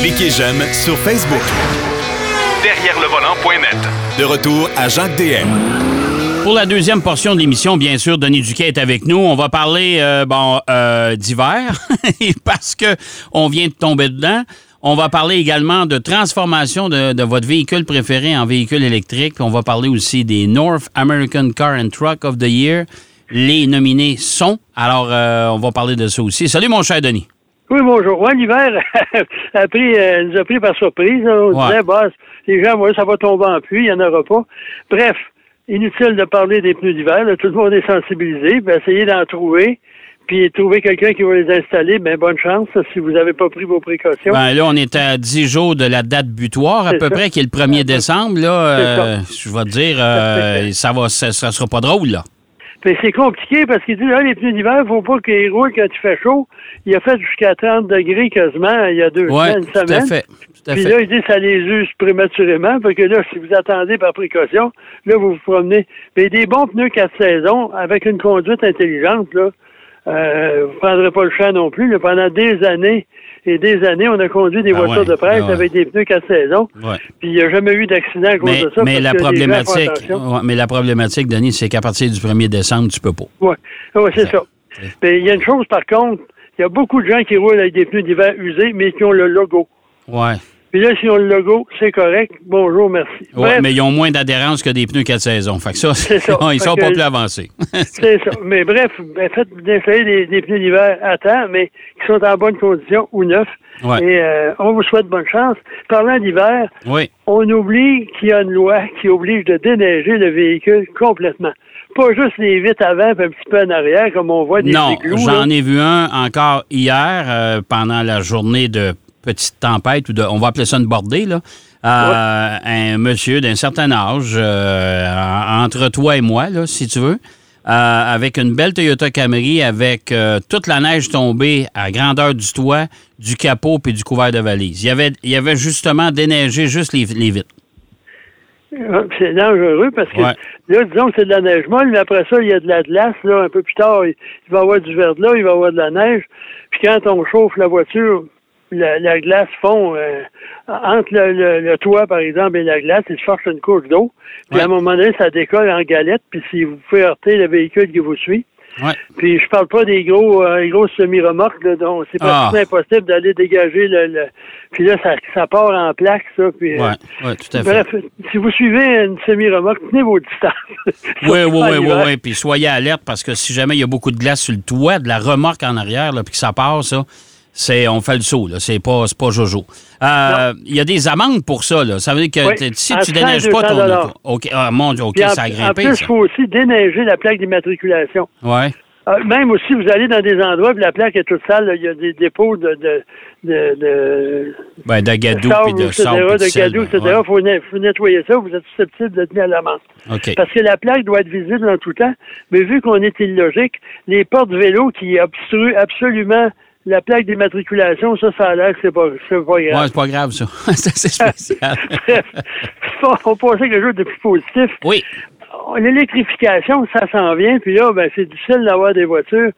Cliquez j'aime sur Facebook. Derrière le volant.net. De retour à Jacques DM. Pour la deuxième portion de l'émission, bien sûr, Denis Duquet est avec nous. On va parler euh, bon euh, d'hiver parce que on vient de tomber dedans. On va parler également de transformation de, de votre véhicule préféré en véhicule électrique. On va parler aussi des North American Car and Truck of the Year. Les nominés sont. Alors, euh, on va parler de ça aussi. Salut, mon cher Denis. Oui, bonjour. Ouais, l'hiver a pris, euh, nous a pris par surprise. On Ouais. disait, bah, les gens, ouais, ça va tomber en pluie, il n'y en aura pas. Bref, inutile de parler des pneus d'hiver. Tout le monde est sensibilisé. Puis essayez d'en trouver. Puis trouver quelqu'un qui va les installer. Ben, bonne chance si vous n'avez pas pris vos précautions. Ben là, on est à 10 jours de la date butoir, à peu ça. près, qui est le 1er décembre. Là, euh, je vais te dire, euh, ça ça, ça sera pas drôle, là. Puis c'est compliqué parce qu'il dit, là, les pneus d'hiver, faut pas qu'ils roulent quand il fait chaud. Il a fait jusqu'à 30 degrés quasiment il y a deux semaines, une tout à semaine. fait. Tout à Puis fait. là, il dit ça les use prématurément, parce que là, si vous attendez par précaution, là, vous vous promenez. Mais des bons pneus quatre saisons, avec une conduite intelligente, là, euh, vous ne prendrez pas le champ non plus. là. pendant des années et des années, on a conduit des Ah voitures ouais, de presse ah ouais. avec des pneus quatre saisons. Ouais. Puis il n'y a jamais eu d'accident à cause Mais, de ça. mais la problématique, mais la problématique, Denis, c'est qu'à partir du 1er décembre, tu peux pas. Oui, ouais, c'est ça. Mais il y a une chose, par contre, il y a beaucoup de gens qui roulent avec des pneus d'hiver usés, mais qui ont le logo. Ouais. Puis là, s'ils ont le logo, c'est correct. Bonjour, merci. Ouais, Bref, mais ils ont moins d'adhérence que des pneus 4 saisons. Fait que ça, C'est ça. ils sont pas plus avancés. C'est ça. Mais bref, ben, faites d'installer des, des pneus d'hiver à temps, mais qui sont en bonne condition ou neufs. Ouais. Et euh, on vous souhaite bonne chance. Parlant d'hiver, oui. on oublie qu'il y a une loi qui oblige de déneiger le véhicule complètement. Pas juste les vitres avant et un petit peu en arrière, comme on voit des Non, j'en ai vu un encore hier euh, pendant la journée de petite tempête ou de, on va appeler ça une bordée là. Euh, Un monsieur d'un certain âge, euh, en- entre toi et moi là, si tu veux, euh, avec une belle Toyota Camry, avec euh, toute la neige tombée à grandeur du toit, du capot puis du couvert de valise. Il y avait, il y avait justement déneigé juste les, les vitres. Ah, C'est dangereux parce que Ouais. là, disons que c'est de la neige molle, mais après ça, il y a de la glace. Là, un peu plus tard, il, il va y avoir du verglas, il va y avoir de la neige. Puis quand on chauffe la voiture, la, la glace fond euh, entre le, le- le toit, par exemple, et la glace, il se force une couche d'eau. Puis Ouais. à un moment donné, ça décolle en galette. Puis si vous pouvez heurter le véhicule qui vous suit. Ouais. Puis je parle pas des gros, euh, grosses semi-remorques, là, dont c'est Ah. impossible d'aller dégager le, le- Puis là, ça, ça part en plaque, ça. Puis, euh, Ouais, tout à fait. Bref, si vous suivez une semi-remorque, tenez vos distances. Oui, oui, oui, oui, oui. Puis soyez alerte parce que si jamais il y a beaucoup de glace sur le toit de la remorque en arrière, là, puis que ça part, ça, c'est on fait le saut, là. C'est pas, pas Jojo. Euh, Il y a des amendes pour ça, là. Ça veut dire que Oui, si entre tu 100 et déneiges pas 200 ton auto. OK, ah, mon Dieu, OK, en, ça a en grimpé, plus, il faut aussi déneiger la plaque d'immatriculation. Ouais. Euh, même aussi, vous allez dans des endroits où la plaque est toute sale, il y a des dépôts de, de, de, de, Ben, d'agadou de puis de etc., sable. de gadou, ben, etc. Il faut, ne- faut nettoyer ça, vous êtes susceptible de tenir à l'amende. ouais. OK. Parce que la plaque doit être visible en tout temps, mais vu qu'on est illogique, les portes vélo qui obstruent absolument la plaque d'immatriculation, ça, ça a l'air que c'est pas, c'est pas grave. Ouais, c'est pas grave, ça. c'est assez spécial. Bref, on passe avec le jeu de plus positif. oui. L'électrification, ça s'en vient, puis là, ben, c'est difficile d'avoir des voitures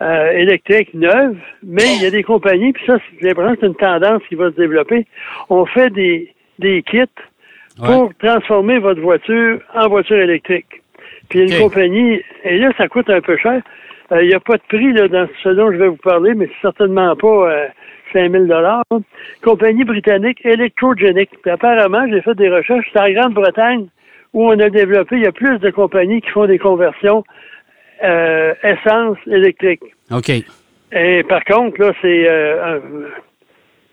euh, électriques neuves, mais il y a des compagnies, puis ça, j'ai l'impression que c'est une tendance qui va se développer. On fait des, des kits pour transformer votre voiture en voiture électrique. Puis il y a une compagnie, et là, ça coûte un peu cher. Euh, Il n'y a pas de prix là, dans ce dont je vais vous parler, mais certainement pas euh, 5 000 Compagnie britannique Electrogenic. Puis apparemment, j'ai fait des recherches, c'est en Grande-Bretagne où on a développé, il y a plus de compagnies qui font des conversions euh, essence électrique. OK. Et par contre, là, c'est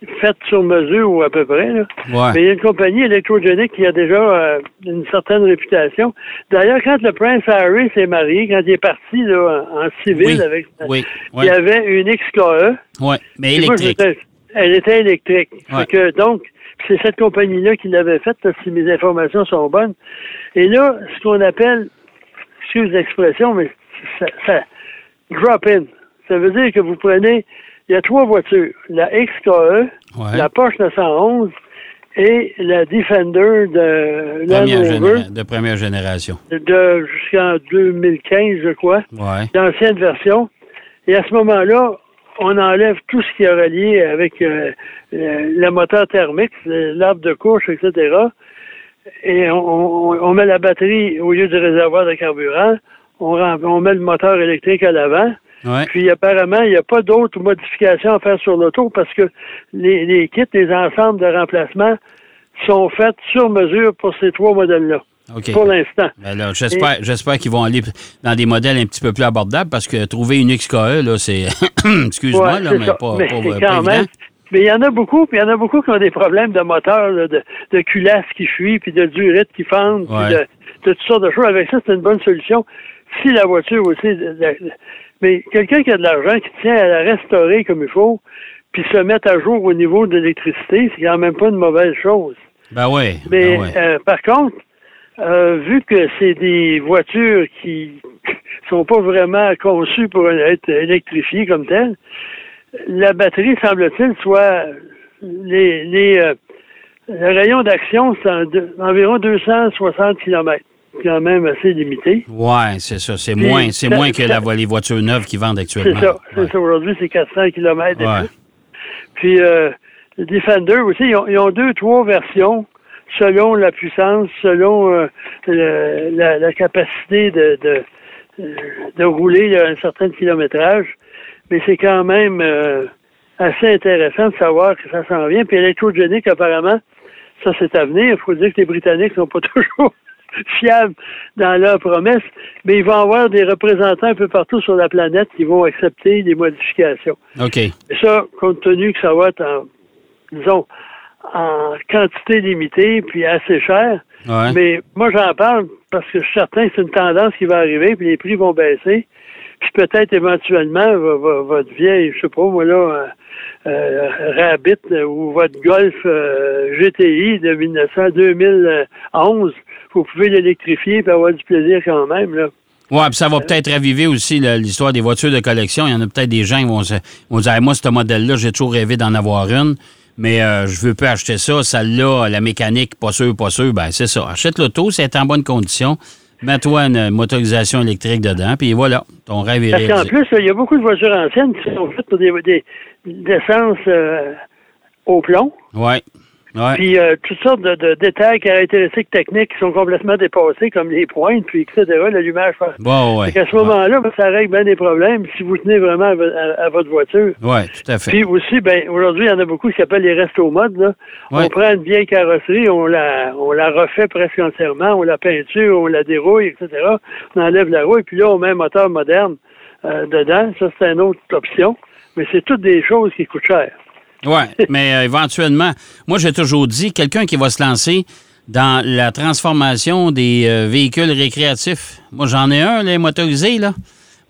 euh, un- fait sur mesure ou à peu près. Là. Ouais. Mais il y a une compagnie électrogénique qui a déjà euh, une certaine réputation. D'ailleurs, quand le prince Harry s'est marié, quand il est parti là, en en civil Oui, avec oui, il oui. y avait une XKE. Ouais, mais moi, électrique. elle était électrique. Ouais. Que, donc, c'est cette compagnie-là qui l'avait faite, si mes informations sont bonnes. Et là, ce qu'on appelle, excuse l'expression, mais ça, ça drop in. Ça veut dire que vous prenez, il y a trois voitures. La XKE, Ouais. la Porsche 911 et la Defender de Première généra- de première génération. de jusqu'en 2015, je crois Ouais. d'anciennes versions. Et à ce moment-là, on enlève tout ce qui est relié avec euh, euh, le moteur thermique, l'arbre de couche, etc. Et on, on, met la batterie au lieu du réservoir de carburant. On, on met le moteur électrique à l'avant. Puis apparemment, il n'y a pas d'autres modifications à faire sur l'auto parce que les, les kits, les ensembles de remplacement sont faits sur mesure pour ces trois modèles-là. Pour l'instant. Ben j'espère, j'espère qu'ils vont aller dans des modèles un petit peu plus abordables parce que trouver une XKE, là, c'est. Excuse-moi, là, mais pas, mais quand même. Mais il y en a beaucoup, puis il y en a beaucoup qui ont des problèmes de moteur, de, de culasse qui fuit, puis de durite qui fendent, puis de, de, toutes sortes de choses. Avec ça, c'est une bonne solution. Si la voiture aussi. Mais quelqu'un qui a de l'argent, qui tient à la restaurer comme il faut, puis se mettre à jour au niveau de l'électricité, c'est quand même pas une mauvaise chose. Ben oui. Mais ben euh, par contre, euh, vu que c'est des voitures qui sont pas vraiment conçues pour être électrifiées comme telles, la batterie, semble-t-il, soit les, les euh, le rayon d'action, c'est environ 260 km quand même assez limité. Oui, c'est ça. C'est moins, c'est moins que la, les voitures neuves qui vendent actuellement. C'est ça. C'est ça. Aujourd'hui, c'est 400 km. Puis, euh, les Defender aussi, ils ont, ils ont, deux, trois versions selon la puissance, selon euh, la, la, capacité de, de, de rouler à un certain kilométrage. Mais c'est quand même euh, assez intéressant de savoir que ça s'en vient. Puis électrogénique, apparemment, ça c'est à venir. Il faut dire que les Britanniques sont pas toujours fiables dans leurs promesses, mais ils vont avoir des représentants un peu partout sur la planète qui vont accepter des modifications. OK. Et ça, compte tenu que ça va être en, disons, en quantité limitée puis assez cher. Mais moi, j'en parle parce que je suis certain que c'est une tendance qui va arriver, puis les prix vont baisser. Puis peut-être éventuellement, votre vieille, je sais pas, moi là, euh, euh Rabbit euh, ou votre Golf euh, GTI de 1900, 2011, vous pouvez l'électrifier et avoir du plaisir quand même. Là. Oui, puis ça va peut-être raviver aussi l'histoire des voitures de collection. Il y en a peut-être des gens qui vont, vont dire Moi, ce modèle-là, j'ai toujours rêvé d'en avoir une mais euh, je veux pas acheter ça, celle-là, la mécanique, pas sûr, pas sûr, ben c'est ça. Achète l'auto, c'est en bonne condition. Mets-toi une motorisation électrique dedans, puis voilà, ton rêve est Parce qu'en plus, il y a beaucoup de voitures anciennes qui sont faites pour des, des, d'essence euh, au plomb. Oui. Puis euh, toutes sortes de, détails caractéristiques techniques qui sont complètement dépassés, comme les pointes, puis etc., l'allumage. Bon, ouais. À ce moment-là, ben, ça règle bien des problèmes si vous tenez vraiment à, votre voiture. Oui, tout à fait. Puis aussi, ben aujourd'hui, il y en a beaucoup qui s'appellent les restos modes. Là. On prend une vieille carrosserie, on la, on la refait presque entièrement, on la peinture, on la dérouille, etc. On enlève la roue, et puis là, on met un moteur moderne euh, dedans. Ça, c'est une autre option. Mais c'est toutes des choses qui coûtent cher. Oui, mais euh, éventuellement, moi j'ai toujours dit, quelqu'un qui va se lancer dans la transformation des euh, véhicules récréatifs. Moi j'en ai un, les motorisés, là.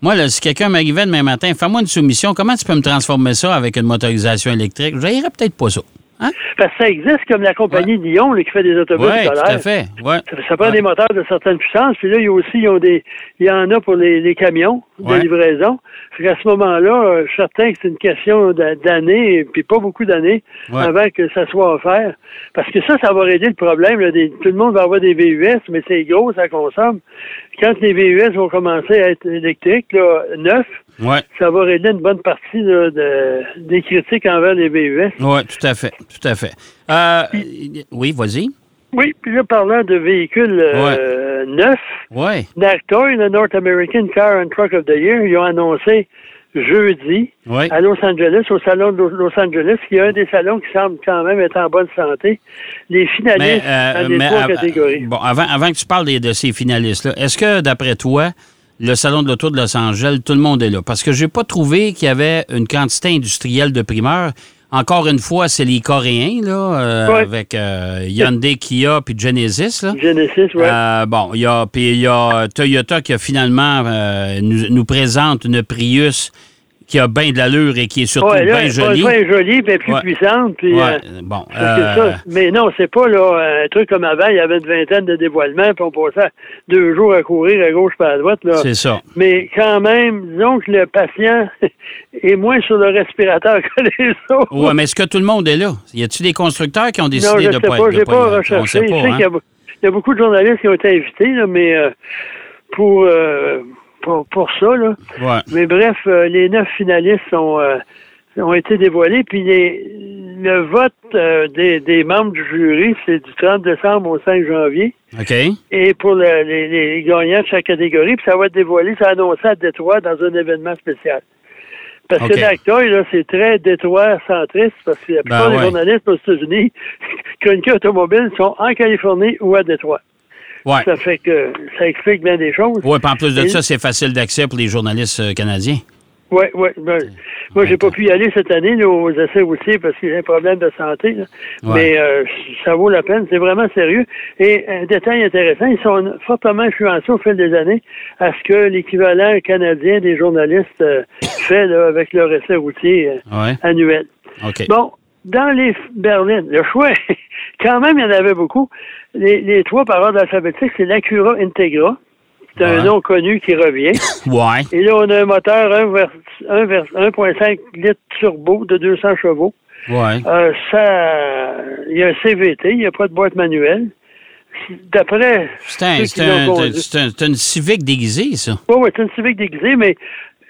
Moi, là, si quelqu'un m'arrivait demain matin, fais-moi une soumission, comment tu peux me transformer ça avec une motorisation électrique? Je peut-être pas ça. Hein? Parce que ça existe comme la compagnie Lyon qui fait des autobus ouais, Tout à fait. Ouais. Ça, prend des moteurs de certaines puissances. Puis là, il y a aussi ils ont des, il y en a pour les, camions de livraison. À ce moment-là, euh, je suis certain que c'est une question d'années, puis pas beaucoup d'années, avant que ça soit offert. Parce que ça, ça va régler le problème. tout le monde va avoir des VUS, mais c'est gros, ça consomme. Quand les VUS vont commencer à être électriques, là, neufs, ça va régler une bonne partie de, des critiques envers les VUS. Oui, tout à fait. Tout à fait. Euh, oui, vas-y. Oui, puis là, parlant de véhicules euh, neufs, ouais. NACTOY, le North American Car and Truck of the Year, ils ont annoncé jeudi à Los Angeles, au salon de Los Angeles, qui est un des salons qui semble quand même être en bonne santé, les finalistes euh, dans les trois catégories. Bon, avant, avant que tu parles de ces finalistes-là, est-ce que, d'après toi, le Salon de l'Auto de Los Angeles, tout le monde est là. Parce que j'ai pas trouvé qu'il y avait une quantité industrielle de primeurs. Encore une fois, c'est les Coréens, là, euh, avec euh, Hyundai, Kia puis Genesis. Là. Genesis, oui. Euh, bon, il y a, puis il y a Toyota qui a finalement nous, nous, présente une Prius qui a bien de l'allure et qui est surtout bien jolie. Bien jolie, mais plus puissante. Puis, euh, bon, euh, Mais non, c'est pas là, un truc comme avant, il y avait une vingtaine de dévoilements, puis on passait deux jours à courir à gauche pas à droite. C'est ça. Mais quand même, disons que le patient est moins sur le respirateur que les autres. Oui, mais est-ce que tout le monde est là? Y a-t-il des constructeurs qui ont décidé de ne pas, pas être pas, pas recherché. Je sais hein? qu'il y, a beaucoup de journalistes qui ont été invités, là, mais euh, pour pour, pour ça. Là. Ouais. Mais bref, euh, les neuf finalistes sont, euh, ont été dévoilés. Puis les, le vote euh, des, des membres du jury, c'est du 30 décembre au 5 janvier. OK. Et pour le- les, les gagnants de chaque catégorie, puis ça va être dévoilé, ça va annoncé à Détroit dans un événement spécial. Parce que l'accueil, là, c'est très Détroit centriste, parce que la plupart Ben ouais. des journalistes aux États-Unis, chroniqueurs automobiles, sont en Californie ou à Détroit. Ouais. Ça fait que ça explique bien des choses. Ouais, puis en plus de Et- ça, c'est facile d'accès pour les journalistes euh, canadiens. Oui, oui. Ben, moi, j'ai pas pu y aller cette année là, aux essais routiers parce y a un problème de santé. là. Ouais. Mais euh, ça vaut la peine. C'est vraiment sérieux. Et un détail intéressant, ils sont fortement influencés au fil des années à ce que l'équivalent canadien des journalistes euh, fait là, avec leur essai routier euh, Ouais. annuel. OK. Bon, dans les berlines, le choix, quand même, il y en avait beaucoup. Les, les trois par ordre alphabétique, c'est l'Acura Integra. C'est un Ouais. nom connu qui revient. Ouais. Et là, on a un moteur 1 vers- 1 vers- 1.5 litres turbo de 200 chevaux. Ouais. Euh, ça, il y a un CVT, il n'y a pas de boîte manuelle. D'après C'est un- un- une civique déguisée, ça. Ouais, ouais, c'est une Civic déguisée, mais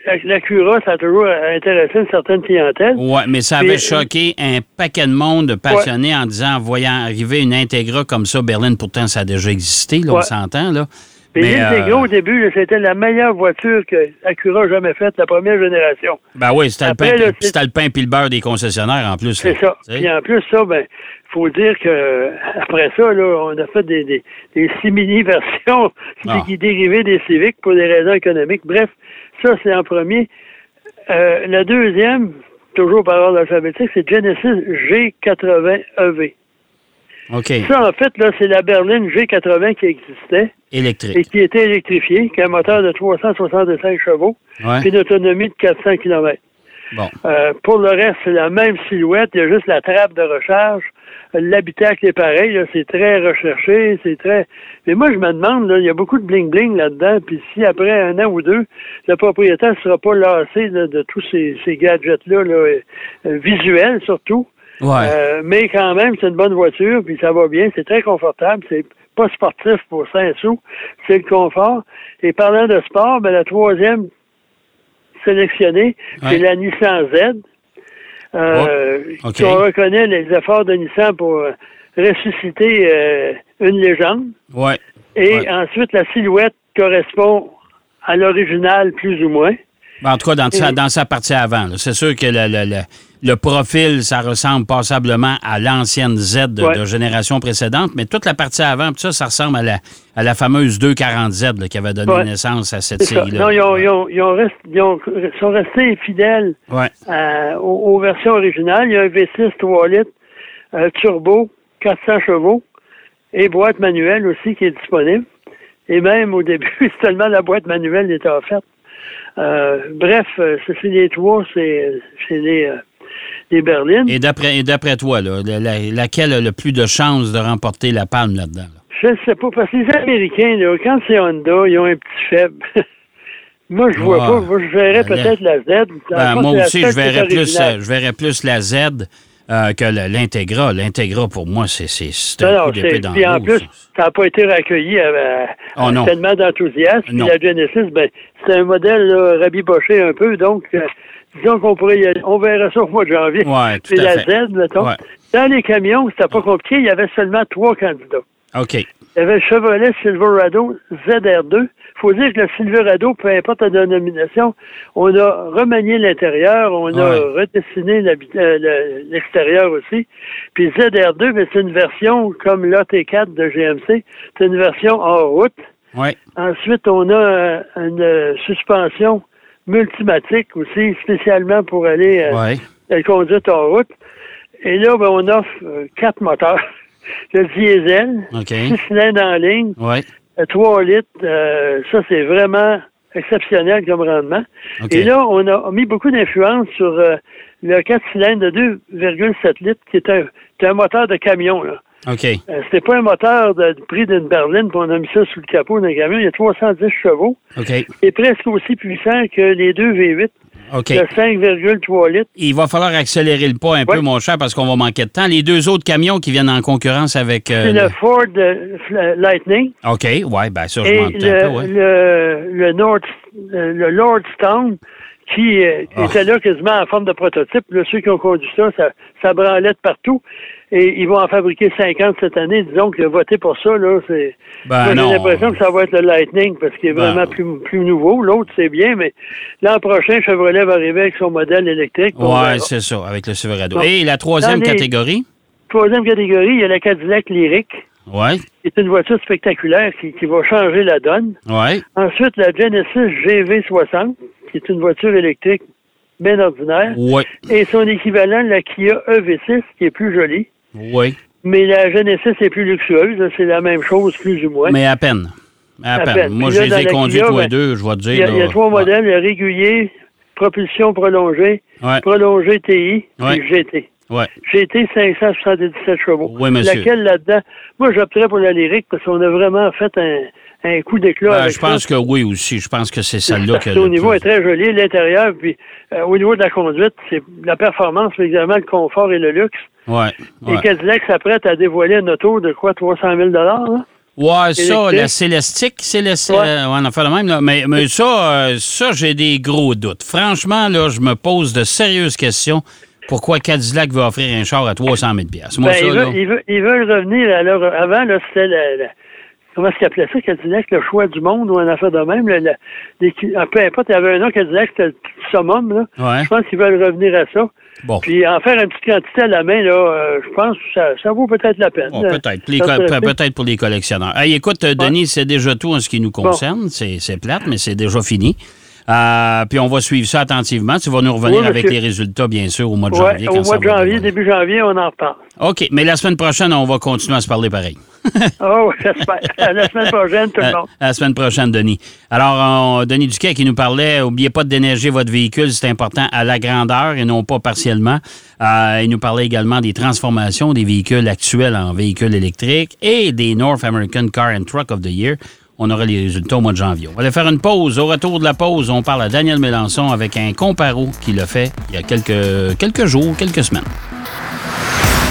la, la Cura, ça a toujours intéressé une certaine clientèle. Ouais, mais ça avait Puis, choqué un paquet de monde de passionnés en disant, en voyant arriver une Integra comme ça, Berlin, pourtant, ça a déjà existé, là, on Ouais. s'entend, là. Mais Mais, l'Integra, euh, au début, c'était la meilleure voiture que Acura a jamais faite, la première génération. Ben oui, c'était le, pain, puis le pain puis le beurre des concessionnaires, en plus. C'est ça. Puis en plus, ça, ben, faut dire que après ça, là, on a fait des, des, des simili-versions Ah. qui dérivaient des Civics pour des raisons économiques. Bref, ça, c'est en premier. Euh, la deuxième, toujours par ordre alphabétique, c'est Genesis G80EV. OK. Ça, en fait, là, c'est la berline G80 qui existait et Électrique. qui était électrifiée, qui a un moteur de 365 chevaux, Ouais. puis une autonomie de 400 km. Bon. Euh, pour le reste, c'est la même silhouette. Il y a juste la trappe de recharge. L'habitacle est pareil. C'est très recherché. C'est très. Mais moi, je me demande, là, il y a beaucoup de bling-bling là-dedans. Puis si après un an ou deux, le propriétaire ne sera pas lassé là, de tous ces, ces gadgets-là, là, euh, visuels surtout. Ouais. Euh, mais quand même, c'est une bonne voiture, puis ça va bien. C'est très confortable. C'est pas sportif pour 5 sous. C'est le confort. Et parlant de sport, ben, la troisième sélectionnée, Ouais. c'est la Nissan Z. Euh, Oh. On reconnaît les efforts de Nissan pour euh, ressusciter euh, une légende. ouais. Et Ouais. ensuite, la silhouette correspond à l'original, plus ou moins. Ben, en tout cas, dans sa, Et- dans sa partie avant. C'est sûr que le, le- le- le profil, ça ressemble passablement à l'ancienne Z de, Ouais. de génération précédente, mais toute la partie avant, puis ça, ça ressemble à la, à la fameuse 240Z là, qui avait donné Ouais. naissance à cette série-là. Non, ils, ont, ils, ont, ils, ont rest- ils ont- sont restés fidèles Ouais. à- aux, aux versions originales. Il y a un V6 3 litres, euh, turbo, 400 chevaux et boîte manuelle aussi qui est disponible. Et même au début, seulement la boîte manuelle était offerte. Euh, bref, euh, c'est c'est les trois, c'est c'est les, euh, berlines. Et d'après et d'après toi, là, la- la- laquelle a le plus de chances de remporter la palme là-dedans? là? Je ne sais pas, parce que les Américains, là, quand c'est Honda, ils ont un petit faible. moi, je vois pas. Moi, je verrais Ben, peut-être la Z. Ben, moi aussi, je verrais, plus, euh, je verrais plus la Z euh, que l'Integra. L'Integra, pour moi, c'est un non, coup d'épée dans puis en plus, ça. n'a pas été recueilli avec Oh, non. tellement d'enthousiasme. Puis la Genesis, ben, c'est un modèle là, rabiboché un peu, donc euh, disons qu'on pourrait y aller. On verra ça au mois de janvier. Ouais, tout à la fait. Z, mettons. Ouais. Dans les camions, c'était pas compliqué, il y avait seulement trois candidats. OK. Il y avait le Chevrolet Silverado ZR2. Il faut dire que le Silverado, peu importe la dénomination, on a remanié l'intérieur, on a redessiné euh, le- l'extérieur aussi. Puis ZR2, ben, c'est une version comme l'AT4 de GMC. C'est une version hors route. Ouais. Ensuite, on a euh, une euh, suspension multimatique aussi, spécialement pour aller euh, Ouais. la conduite en route. Et là, ben, on offre euh, quatre moteurs. Le diesel, OK. six cylindres en ligne, Ouais. euh, 3 litres. euh, ça, c'est vraiment exceptionnel comme rendement. Et là, on a mis beaucoup d'influence sur euh, le 4 cylindres de 2,7 litres, qui est un, c'est un moteur de camion. Là. OK. Euh, c'était pas un moteur de, de prix d'une berline, puis on a mis ça sous le capot d'un camion. Il y a 310 chevaux. OK. Il est presque aussi puissant que les deux V8 OK. de 5,3 litres. Il va falloir accélérer le pas un peu, mon cher, parce qu'on va manquer de temps. Les deux autres camions qui viennent en concurrence avec. euh, C'est le- le Ford euh, Lightning. OK, ouais, ben ça, je doutais le, pas, ouais. le, le, Nord, euh, le Lordstone, qui euh, Ah. était là quasiment en forme de prototype. Là, ceux qui ont conduit ça, ça, ça branlait de partout. Et ils vont en fabriquer 50 cette année. Disons que voter pour ça, là, c'est. Ben. J'ai l'impression que ça va être le Lightning parce qu'il est Ben. vraiment plus, plus nouveau. L'autre, c'est bien, mais l'an prochain, Chevrolet va arriver avec son modèle électrique. Verra. Ouais, c'est ça, avec le Silverado. Et la troisième les- catégorie? Troisième catégorie, il y a la Cadillac Lyric, Ouais, qui est une voiture spectaculaire qui, qui va changer la donne. ouais. Ensuite, la Genesis GV60, qui est une voiture électrique bien ordinaire. Ouais, Et son équivalent, la Kia EV6, qui est plus jolie. Ouais. Mais la Genesis est plus luxueuse. C'est la même chose, plus ou moins. Mais à peine. À, À peine. peine. Moi, je les ai conduits tous les ben, deux, je vais te dire. Il y a, il y a trois ouais. modèles, régulier, propulsion prolongée, Ouais, prolongée TI, Ouais. puis GT. ouais. GT 577 chevaux. Oui, monsieur. Laquelle là-dedans? Moi, j'opterais pour la lyrique parce qu'on a vraiment fait un, un coup d'éclat Ben, je pense ça. que oui aussi. Je pense que c'est celle-là que. Au niveau est très joli, l'intérieur, puis euh, au niveau de la conduite, c'est la performance, mais également le confort et le luxe. Ouais, Et. Cadillac s'apprête à dévoiler une auto de quoi, 300 000 là? Ouais, ça, la célestique, célestique, Ouais. euh, on en fait le même, là. Mais, mais ça, euh, ça, j'ai des gros doutes. Franchement, là, je me pose de sérieuses questions. Pourquoi Cadillac veut offrir un char à 300 000 Moi, Ben, ça, ils, veulent, ils, veulent, ils veulent revenir à leur... Avant, c'était la, la- Comment est-ce qu'ils appelaient ça, Cadillac, le choix du monde ou un affaire de même? les- ah, peu importe, il y avait un nom, Cadillac, c'était le petit summum, là. Ouais. Je pense qu'ils veulent revenir à ça. Bon. Puis en faire une petite quantité à la main, là, euh, je pense que ça, ça vaut peut-être la peine. Bon, peut-être. Peut-être pour les collectionneurs. Hey, écoute, euh, Denis, c'est déjà tout en ce qui nous concerne. C'est c'est plate, mais c'est déjà fini. Euh, puis on va suivre ça attentivement. Tu vas nous revenir Oui, avec les résultats, bien sûr, au mois de Ouais, janvier. au mois de janvier, début janvier, on en reparle. OK, mais la semaine prochaine, on va continuer à se parler pareil. Oh, j'espère. À la semaine prochaine, tout le monde. à la semaine prochaine, Denis. Alors, on- Denis Duquet qui nous parlait, oubliez pas de déneiger votre véhicule, c'est important à la grandeur et non pas partiellement. Euh, il nous parlait également des transformations des véhicules actuels en véhicules électriques et des North American Car and Truck of the Year. On aura les résultats au mois de janvier. On va aller faire une pause. Au retour de la pause, on parle à Daniel Mélenchon avec un comparo qui l'a fait il y a quelques, quelques jours, quelques semaines.